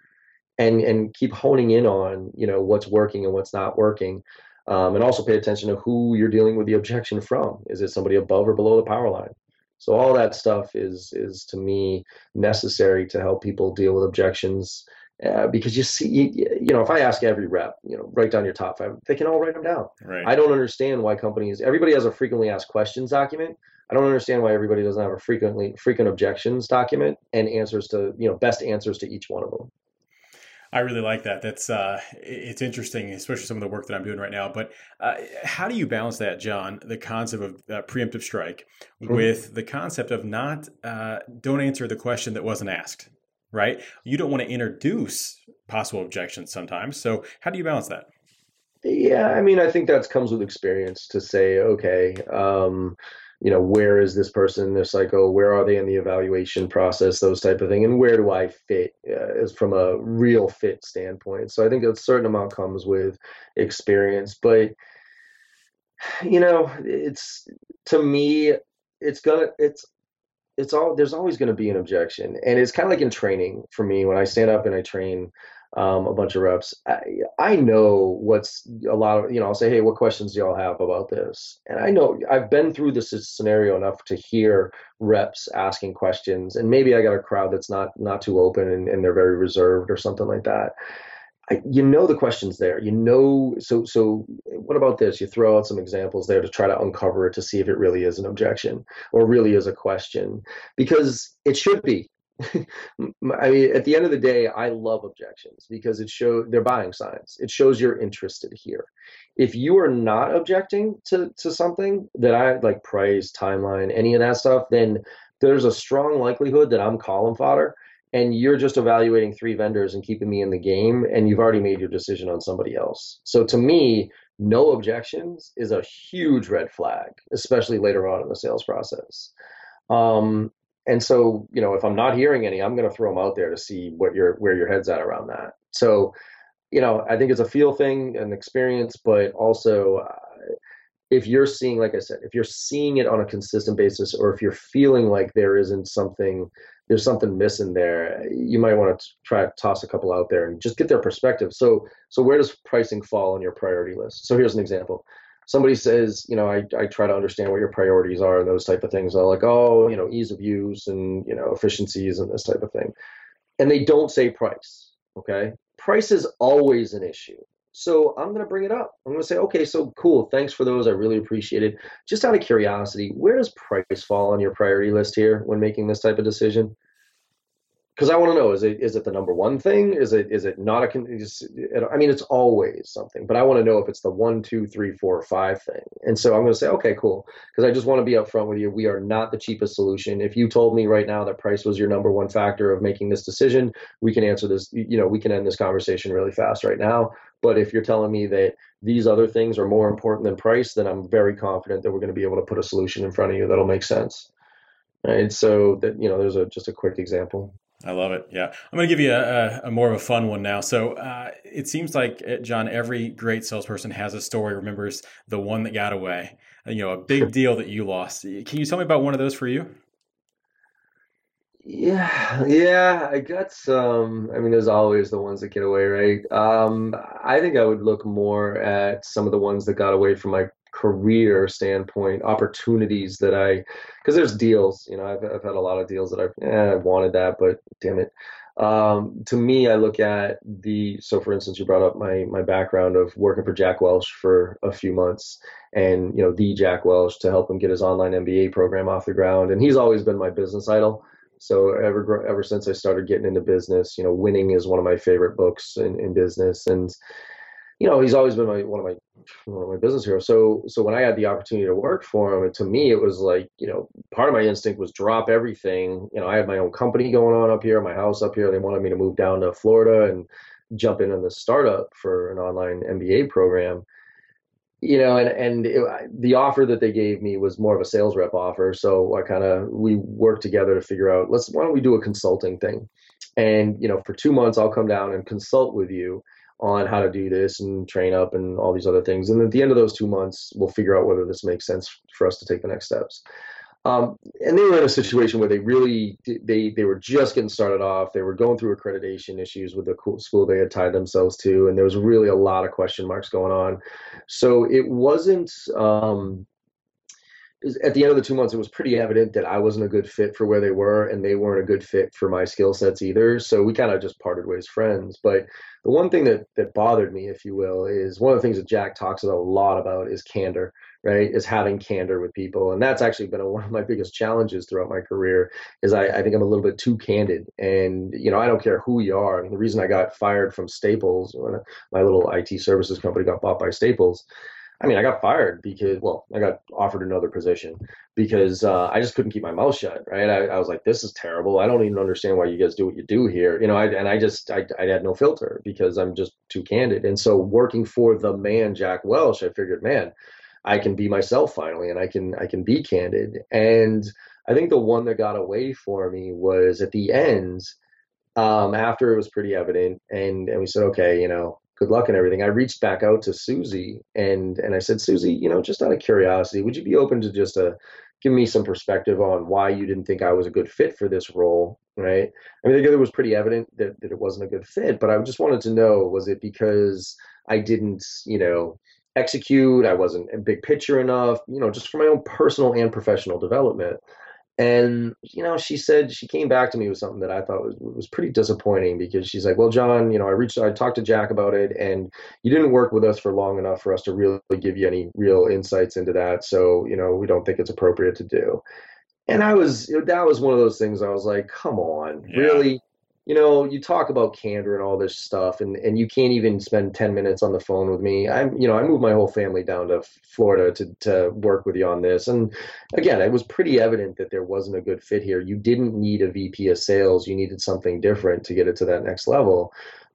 And and keep honing in on, you know, what's working and what's not working. Um, and also pay attention to who you're dealing with the objection from. Is it somebody above or below the power line? So all that stuff is is to me necessary to help people deal with objections uh, because you see, you, you, know, if I ask every rep, you know, write down your top five, they can all write them down. Right. I don't understand why companies, everybody has a frequently asked questions document. I don't understand why everybody doesn't have a frequently frequent objections document and answers to, you know, best answers to each one of them. I really like that. That's uh, it's interesting, especially some of the work that I'm doing right now. But uh, how do you balance that, John? The concept of uh, preemptive strike mm-hmm. with the concept of not uh, don't answer the question that wasn't asked right? You don't want to introduce possible objections sometimes. So how do you balance that? Yeah, I mean, I think that comes with experience to say, okay, um, you know, where is this person in their cycle? Where are they in the evaluation process? Those type of thing, and where do I fit uh, from a real fit standpoint. So I think a certain amount comes with experience, but you know, it's to me, it's gonna, it's it's all there's always going to be an objection. And it's kind of like in training for me when i stand up and i train um, a bunch of reps I, I know what's a lot of you know i'll say hey what questions do y'all have about this? And i know i've been through this scenario enough to hear reps asking questions and maybe i got a crowd that's not not too open and, and they're very reserved or something like that you know the questions there. You know so so what about this? You throw out some examples there to try to uncover it to see if it really is an objection or really is a question. Because it should be. *laughs* I mean at the end of the day i love objections because it shows they're buying signs. It shows you're interested here. If you are not objecting to to something that i like price timeline any of that stuff then there's a strong likelihood that i'm column fodder and you're just evaluating three vendors and keeping me in the game and you've already made your decision on somebody else. So to me no objections is a huge red flag especially later on in the sales process. Um, and so you know if i'm not hearing any i'm going to throw them out there to see what your where your head's at around that. So you know i think it's a feel thing an experience but also uh, if you're seeing like i said if you're seeing it on a consistent basis or if you're feeling like there isn't something there's something missing there, you might want to try to toss a couple out there and just get their perspective. So, so where does pricing fall on your priority list? So here's an example. Somebody says, you know, I, I try to understand what your priorities are and those type of things. They're like, oh, you know, ease of use and, you know, efficiencies and this type of thing. And they don't say price. Okay. Price is always an issue. So I'm going to bring it up. I'm going to say, okay, so cool. Thanks for those. I really appreciate it. Just out of curiosity, where does price fall on your priority list here when making this type of decision? because I want to know is it is it the number one thing? Is it is it not a? Is, I mean, it's always something, but I want to know if it's the one, two, three, four, five thing. And so I'm going to say, okay, cool, because I just want to be upfront with you. We are not the cheapest solution. If you told me right now that price was your number one factor of making this decision, we can answer this. You know, we can end this conversation really fast right now. But if you're telling me that these other things are more important than price, then I'm very confident that we're going to be able to put a solution in front of you that'll make sense. And So that you know, there's a just a quick example. I love it. Yeah, I'm going to give you a, a, more of a fun one now. So uh, it seems like uh, John, every great salesperson has a story. Remembers the one that got away. You know, a big *laughs* deal that you lost. Can you tell me about one of those for you? Yeah, yeah, I got some. I mean, there's always the ones that get away, right? Um, I think I would look more at some of the ones that got away from my career standpoint, opportunities that I, because there's deals, you know, I've, I've had a lot of deals that I've, eh, I wanted that, but damn it. Um, to me, I look at the, so for instance, you brought up my, my background of working for Jack Welch for a few months and, you know, the Jack Welch to help him get his online MBA program off the ground. And he's always been my business idol. So ever ever since I started getting into business, you know, winning is one of my favorite books in, in business, and you know, he's always been my one of my one of my business heroes. So so when I had the opportunity to work for him, to me it was like, you know, part of my instinct was drop everything. You know, I had my own company going on up here, my house up here. They wanted me to move down to Florida and jump in on the startup for an online MBA program. You know, and and it, the offer that they gave me was more of a sales rep offer. So I kind of we worked together to figure out let's why don't we do a consulting thing, and you know, for two months I'll come down and consult with you on how to do this and train up and all these other things. And at the end of those two months, we'll figure out whether this makes sense for us to take the next steps. Um, and they were in a situation where they really they they were just getting started off. They were going through accreditation issues with the school they had tied themselves to, and there was really a lot of question marks going on. So it wasn't. Um, at the end of the two months, it was pretty evident that I wasn't a good fit for where they were, and they weren't a good fit for my skill sets either. So we kind of just parted ways friends. But the one thing that that bothered me, if you will, is one of the things that Jack talks a lot about is candor, right? Is having candor with people, and that's actually been a, *laughs* one of my biggest challenges throughout my career. Is I, I think I'm a little bit too candid, and you know I don't care who you are. I mean, the reason I got fired from Staples when my little IT services company got bought by Staples I mean, I got fired because, well, I got offered another position because uh, I just couldn't keep my mouth shut, right? I, I, was like, this is terrible. I don't even understand why you guys do what you do here, you know. I, and I just, I, I had no filter because I'm just too candid. And so, working for the man Jack Welch, I figured, man, I can be myself finally, and I can, I can be candid. And I think the one that got away for me was at the end um, after it was pretty evident, and and we said, okay, you know, good luck and everything. I reached back out to Susie and and I said, Susie, you know, just out of curiosity, would you be open to just uh, give me some perspective on why you didn't think I was a good fit for this role, right? I mean, it was pretty evident that, that it wasn't a good fit, but I just wanted to know, was it because I didn't, you know, execute, I wasn't a big picture enough, you know, just for my own personal and professional development. And you know, she said she came back to me with something that I thought was was pretty disappointing because she's like, "Well, John, you know, I reached, I talked to Jack about it, and you didn't work with us for long enough for us to really give you any real insights into that. So, you know, we don't think it's appropriate to do." And I was, that was one of those things. I was like, "Come on, yeah. really?" You know, you talk about candor and all this stuff, and, and you can't even spend 10 minutes on the phone with me. I'm, you know, I moved my whole family down to Florida to, to work with you on this. And again, it was pretty evident that there wasn't a good fit here. You didn't need a VP of sales, you needed something different to get it to that next level.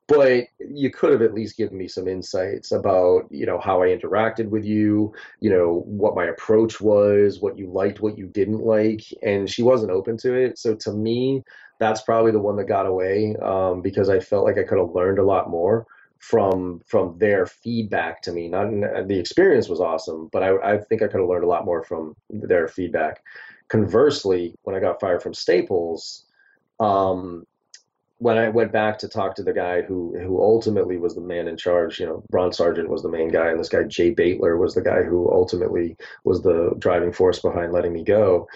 But you could have at least given me some insights about, you know, how I interacted with you, you know, what my approach was, what you liked, what you didn't like. And she wasn't open to it. So to me, that's probably the one that got away um, because I felt like I could have learned a lot more from from their feedback to me. Not the experience was awesome, but I, I think I could have learned a lot more from their feedback. Conversely, when I got fired from Staples, um, when I went back to talk to the guy who who ultimately was the man in charge, you know, Ron Sargent was the main guy, and this guy Jay Baitler was the guy who ultimately was the driving force behind letting me go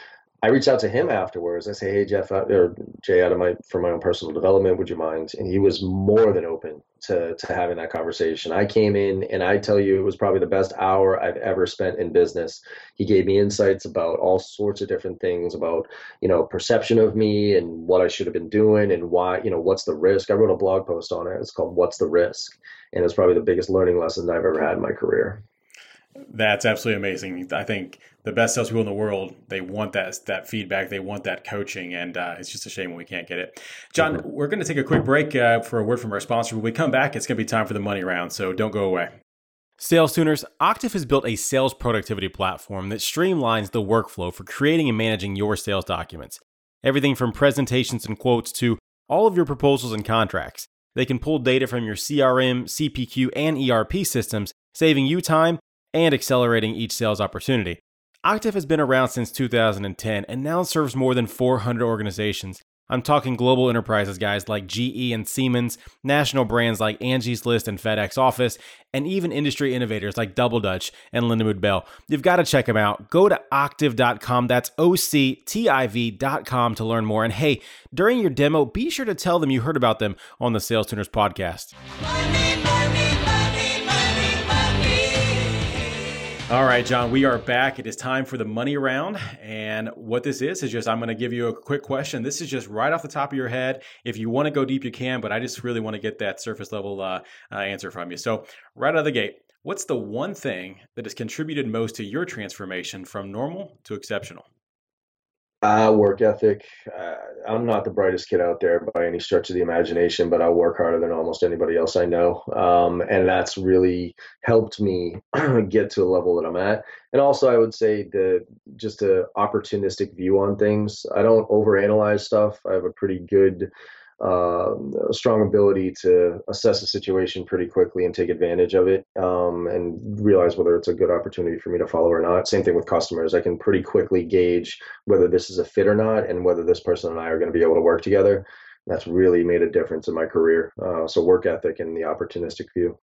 I reached out to him afterwards. I say, "Hey Jeff, uh, or Jay, out of my for my own personal development, would you mind?" And he was more than open to to having that conversation. I came in, and I tell you, it was probably the best hour I've ever spent in business. He gave me insights about all sorts of different things about you know perception of me and what I should have been doing and why you know what's the risk. I wrote a blog post on it. It's called "What's the Risk," and it's probably the biggest learning lesson I've ever had in my career. That's absolutely amazing. I think the best salespeople in the world they want that that feedback, they want that coaching, and uh, it's just a shame when we can't get it. John, mm-hmm. we're going to take a quick break uh, for a word from our sponsor. When we come back, it's going to be time for the money round, so don't go away. Sales Tuners, Octiv has built a sales productivity platform that streamlines the workflow for creating and managing your sales documents. Everything from presentations and quotes to all of your proposals and contracts. They can pull data from your CRM, CPQ, and ERP systems, saving you time and accelerating each sales opportunity. Octiv has been around since 2010 and now serves more than 400 organizations. I'm talking global enterprises, guys like GE and Siemens, national brands like Angie's List and FedEx Office, and even industry innovators like Double Dutch and Lindenwood Bell. You've got to check them out. Go to octiv.com, that's O C T I V.com to learn more. And hey, during your demo, be sure to tell them you heard about them on the Sales Tuners podcast. All right, John, we are back. It is time for the money round. And what this is, is just I'm going to give you a quick question. This is just right off the top of your head. If you want to go deep, you can, but I just really want to get that surface level uh, uh, answer from you. So, right out of the gate, what's the one thing that has contributed most to your transformation from normal to exceptional? Uh, work ethic. Uh, I'm not the brightest kid out there by any stretch of the imagination, but I work harder than almost anybody else I know. Um, and that's really helped me *clears throat* get to the level that I'm at. And also, I would say the just a opportunistic view on things. I don't overanalyze stuff. I have a pretty good uh, a strong ability to assess a situation pretty quickly and take advantage of it um, and realize whether it's a good opportunity for me to follow or not. Same thing with customers. I can pretty quickly gauge whether this is a fit or not and whether this person and I are going to be able to work together. That's really made a difference in my career. Uh, so, work ethic and the opportunistic view.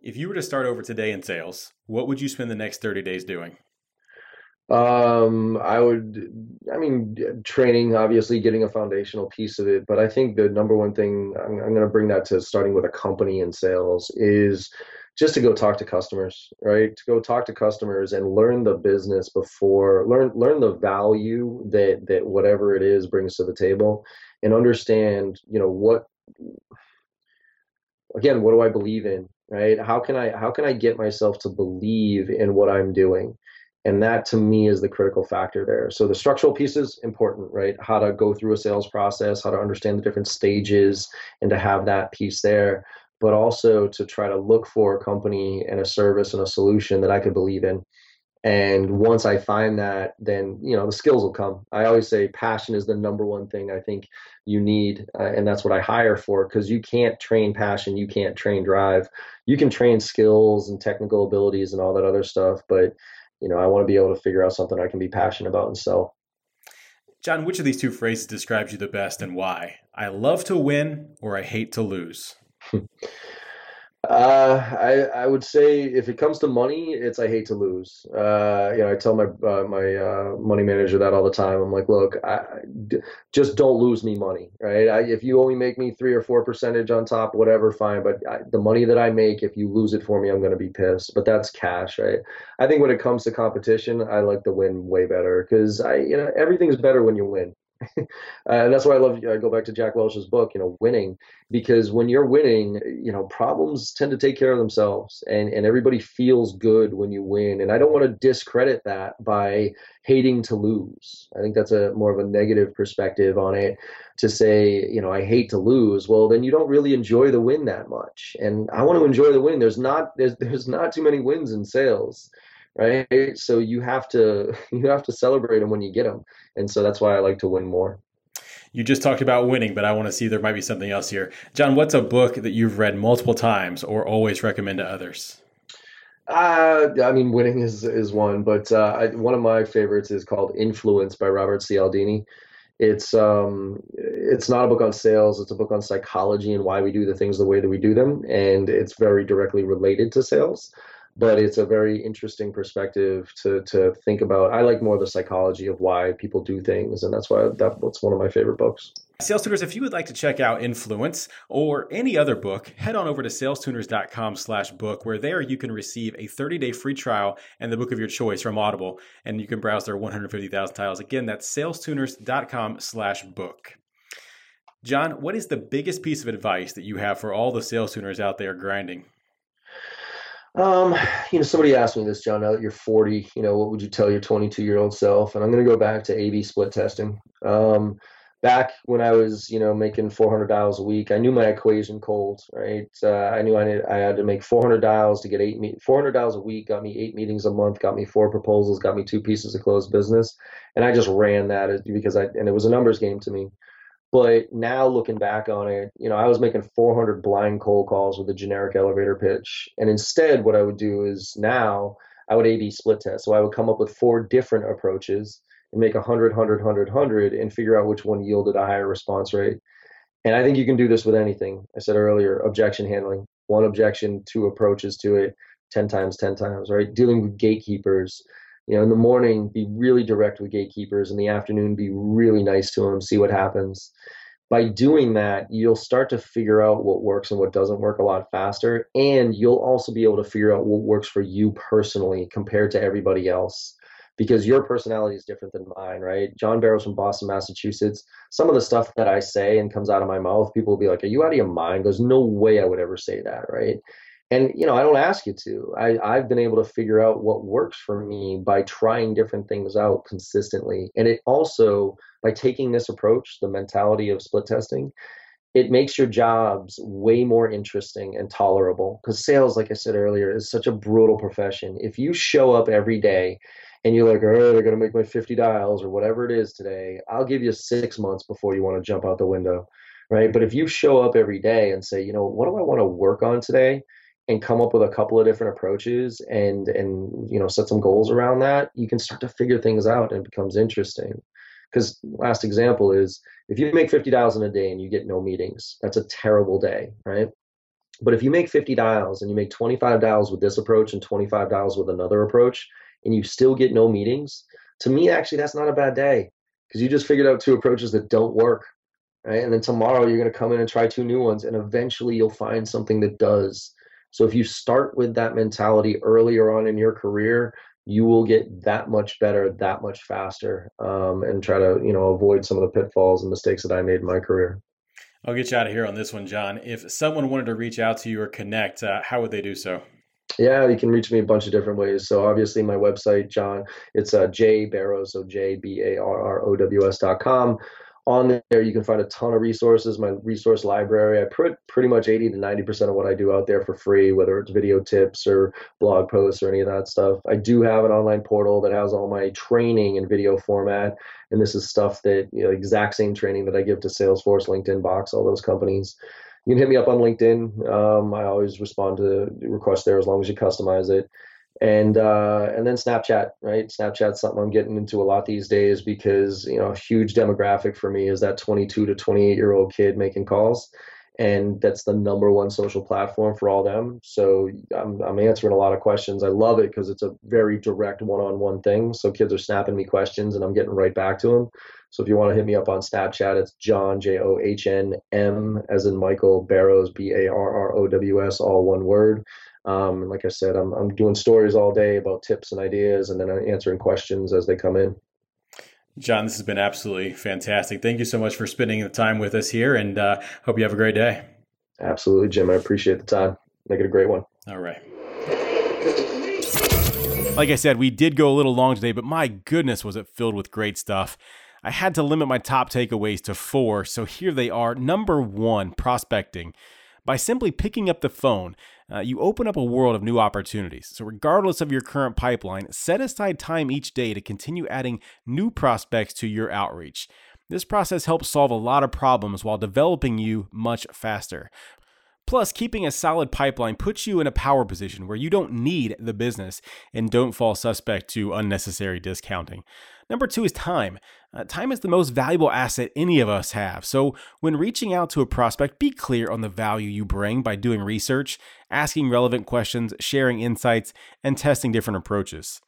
If you were to start over today in sales, what would you spend the next 30 days doing? Um, I would, I mean, training, obviously getting a foundational piece of it, but I think the number one thing I'm, I'm going to bring that to starting with a company in sales is just to go talk to customers, right? To go talk to customers and learn the business before, learn, learn the value that, that whatever it is brings to the table and understand, you know, what, again, what do I believe in, right? How can I, how can I get myself to believe in what I'm doing? And that to me is the critical factor there. So the structural piece is important right? How to go through a sales process how to understand the different stages and to have that piece there but also to try to look for a company and a service and a solution that i could believe in. And once i find that then you know the skills will come. I always say passion is the number one thing i think you need uh, and that's what i hire for because you can't train passion you can't train drive. You can train skills and technical abilities and all that other stuff but you know, I want to be able to figure out something I can be passionate about and sell. John, which of these two phrases describes you the best and why? I love to win or I hate to lose. *laughs* Uh, I I would say if it comes to money, it's I hate to lose. Uh, you know, I tell my uh, my uh, money manager that all the time. I'm like, look, I, d- just don't lose me money, right? I, if you only make me three or four percentage on top, whatever, fine. But I, the money that I make, if you lose it for me, I'm to be pissed. But that's cash, right? I think when it comes to competition, I like to win way better because I, you know, everything's better when you win. *laughs* uh, and that's why I love. I go back to Jack Welch's book, you know, winning, because when you're winning, you know, problems tend to take care of themselves, and and everybody feels good when you win. And I don't want to discredit that by hating to lose. I think that's a more of a negative perspective on it to say, you know, I hate to lose. Well, then you don't really enjoy the win that much. And I want to enjoy the win. There's not there's there's not too many wins in sales right? So you have to *laughs* you have to celebrate them when you get them, and so that's why I like to win more. You just talked about winning, but I want to see there might be something else here. John, what's a book that you've read multiple times or always recommend to others? Uh, I mean, winning is is one, but uh, I, one of my favorites is called Influence by Robert Cialdini. It's um, it's not a book on sales. It's a book on psychology and why we do the things the way that we do them, and it's very directly related to sales. But it's a very interesting perspective to to think about. I like more the psychology of why people do things, and that's why that, that's one of my favorite books. Sales Tuners, if you would like to check out Influence or any other book, head on over to salestuners.com slash book, where there you can receive a 30-day free trial and the book of your choice from Audible, and you can browse their 150,000 titles. Again, that's salestuners.com slash book. John, what is the biggest piece of advice that you have for all the sales tuners out there grinding? Um, you know, somebody asked me this, John. Now that you're 40, you know, what would you tell your 22 year old self? And I'm going to go back to A/B split testing. Um, back when I was, you know, making 400 dials a week, I knew my equation cold, right? Uh, I knew I, need, I had to make 400 dials to get eight, me- 400 dials a week, got me eight meetings a month, got me four proposals, got me two pieces of closed business. And I just ran that because I, and it was a numbers game to me. But now looking back on it, you know, I was making 400 blind cold calls with a generic elevator pitch. And instead, what I would do is now I would A/B split test. So I would come up with four different approaches and make 100, 100, 100, 100 and figure out which one yielded a higher response rate. And I think you can do this with anything. I said earlier, objection handling. One objection, two approaches to it, 10 times, 10 times, right? Dealing with gatekeepers you know in the morning be really direct with gatekeepers in the afternoon be really nice to them see what happens. By doing that you'll start to figure out what works and what doesn't work a lot faster and you'll also be able to figure out what works for you personally compared to everybody else because your personality is different than mine right? John barrows from boston massachusetts. Some of the stuff that i say and comes out of my mouth people will be like are you out of your mind? There's no way i would ever say that right and you know i don't ask you to I, i've been able to figure out what works for me by trying different things out consistently and it also by taking this approach the mentality of split testing it makes your jobs way more interesting and tolerable because sales like i said earlier is such a brutal profession if you show up every day and you're like, oh, they're going to make my 50 dials or whatever it is today, I'll give you six months before you want to jump out the window, right? But if you show up every day and say, you know, what do I want to work on today? And come up with a couple of different approaches and and you know set some goals around that you can start to figure things out and it becomes interesting. Because last example is if you make 50 dials in a day and you get no meetings that's a terrible day right? But if you make 50 dials and you make 25 dials with this approach and 25 dials with another approach and you still get no meetings to me actually that's not a bad day because you just figured out two approaches that don't work right? And then tomorrow you're going to come in and try two new ones and eventually you'll find something that does so if you start with that mentality earlier on in your career, you will get that much better, that much faster, um, and try to you know avoid some of the pitfalls and mistakes that I made in my career. I'll get you out of here on this one, John. If someone wanted to reach out to you or connect, uh, how would they do so? Yeah, you can reach me a bunch of different ways. So obviously my website, John, it's uh, J Barrows, so J B A R R O W S dot com on there you can find a ton of resources. My resource library i put pretty much 80 to 90 percent of what i do out there for free whether it's video tips or blog posts or any of that stuff. I do have an online portal that has all my training in video format and this is stuff that you know exact same training that i give to salesforce linkedin box all those companies. You can hit me up on linkedin. Um, i always respond to requests there as long as you customize it and uh, and then Snapchat, right? Snapchat's something I'm getting into a lot these days because you know a huge demographic for me is that 22 to 28 year old kid making calls, and that's the number one social platform for all them. So I'm I'm answering a lot of questions. I love it because it's a very direct one on one thing. So kids are snapping me questions and I'm getting right back to them. So if you want to hit me up on Snapchat, it's John J O H N M as in Michael Barrows B A R R O W S all one word. Um, and like I said, I'm, I'm doing stories all day about tips and ideas and then answering questions as they come in. John, this has been absolutely fantastic. Thank you so much for spending the time with us here and uh, hope you have a great day. Absolutely, Jim. I appreciate the time. Make it a great one. All right. Like I said, we did go a little long today, but my goodness, was it filled with great stuff. I had to limit my top takeaways to four, so here they are. Number one, prospecting. By simply picking up the phone, uh, you open up a world of new opportunities. So, regardless of your current pipeline, set aside time each day to continue adding new prospects to your outreach. This process helps solve a lot of problems while developing you much faster. Plus, keeping a solid pipeline puts you in a power position where you don't need the business and don't fall suspect to unnecessary discounting. Number two is time. Uh, time is the most valuable asset any of us have. So, when reaching out to a prospect, be clear on the value you bring by doing research, asking relevant questions, sharing insights, and testing different approaches.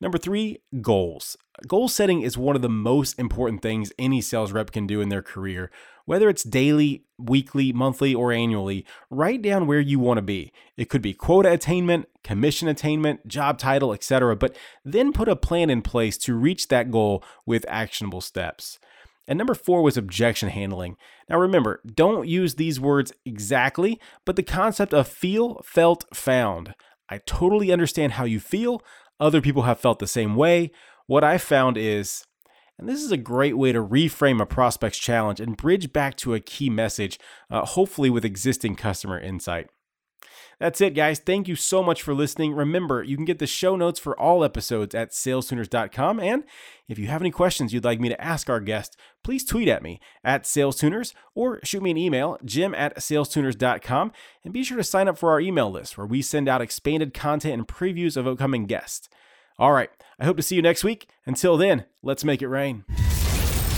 Number three, goals. Goal setting is one of the most important things any sales rep can do in their career. Whether it's daily, weekly, monthly, or annually, write down where you want to be. It could be quota attainment, commission attainment, job title, etc., but then put a plan in place to reach that goal with actionable steps. And number four was objection handling. Now remember, don't use these words exactly, but the concept of feel, felt, found. I totally understand how you feel. Other people have felt the same way. What I found is, and this is a great way to reframe a prospect's challenge and bridge back to a key message, uh, hopefully with existing customer insight. That's it, guys. Thank you so much for listening. Remember, you can get the show notes for all episodes at salestuners.com. And if you have any questions you'd like me to ask our guest, please tweet at me at salestuners or shoot me an email, jim at salestuners.com. And be sure to sign up for our email list where we send out expanded content and previews of upcoming guests. All right, I hope to see you next week. Until then, let's make it rain.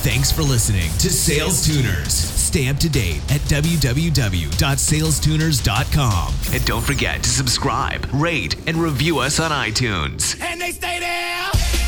Thanks for listening to Sales Tuners. Stay up to date at www.salestuners.com. And don't forget to subscribe, rate, and review us on iTunes. And they stay there.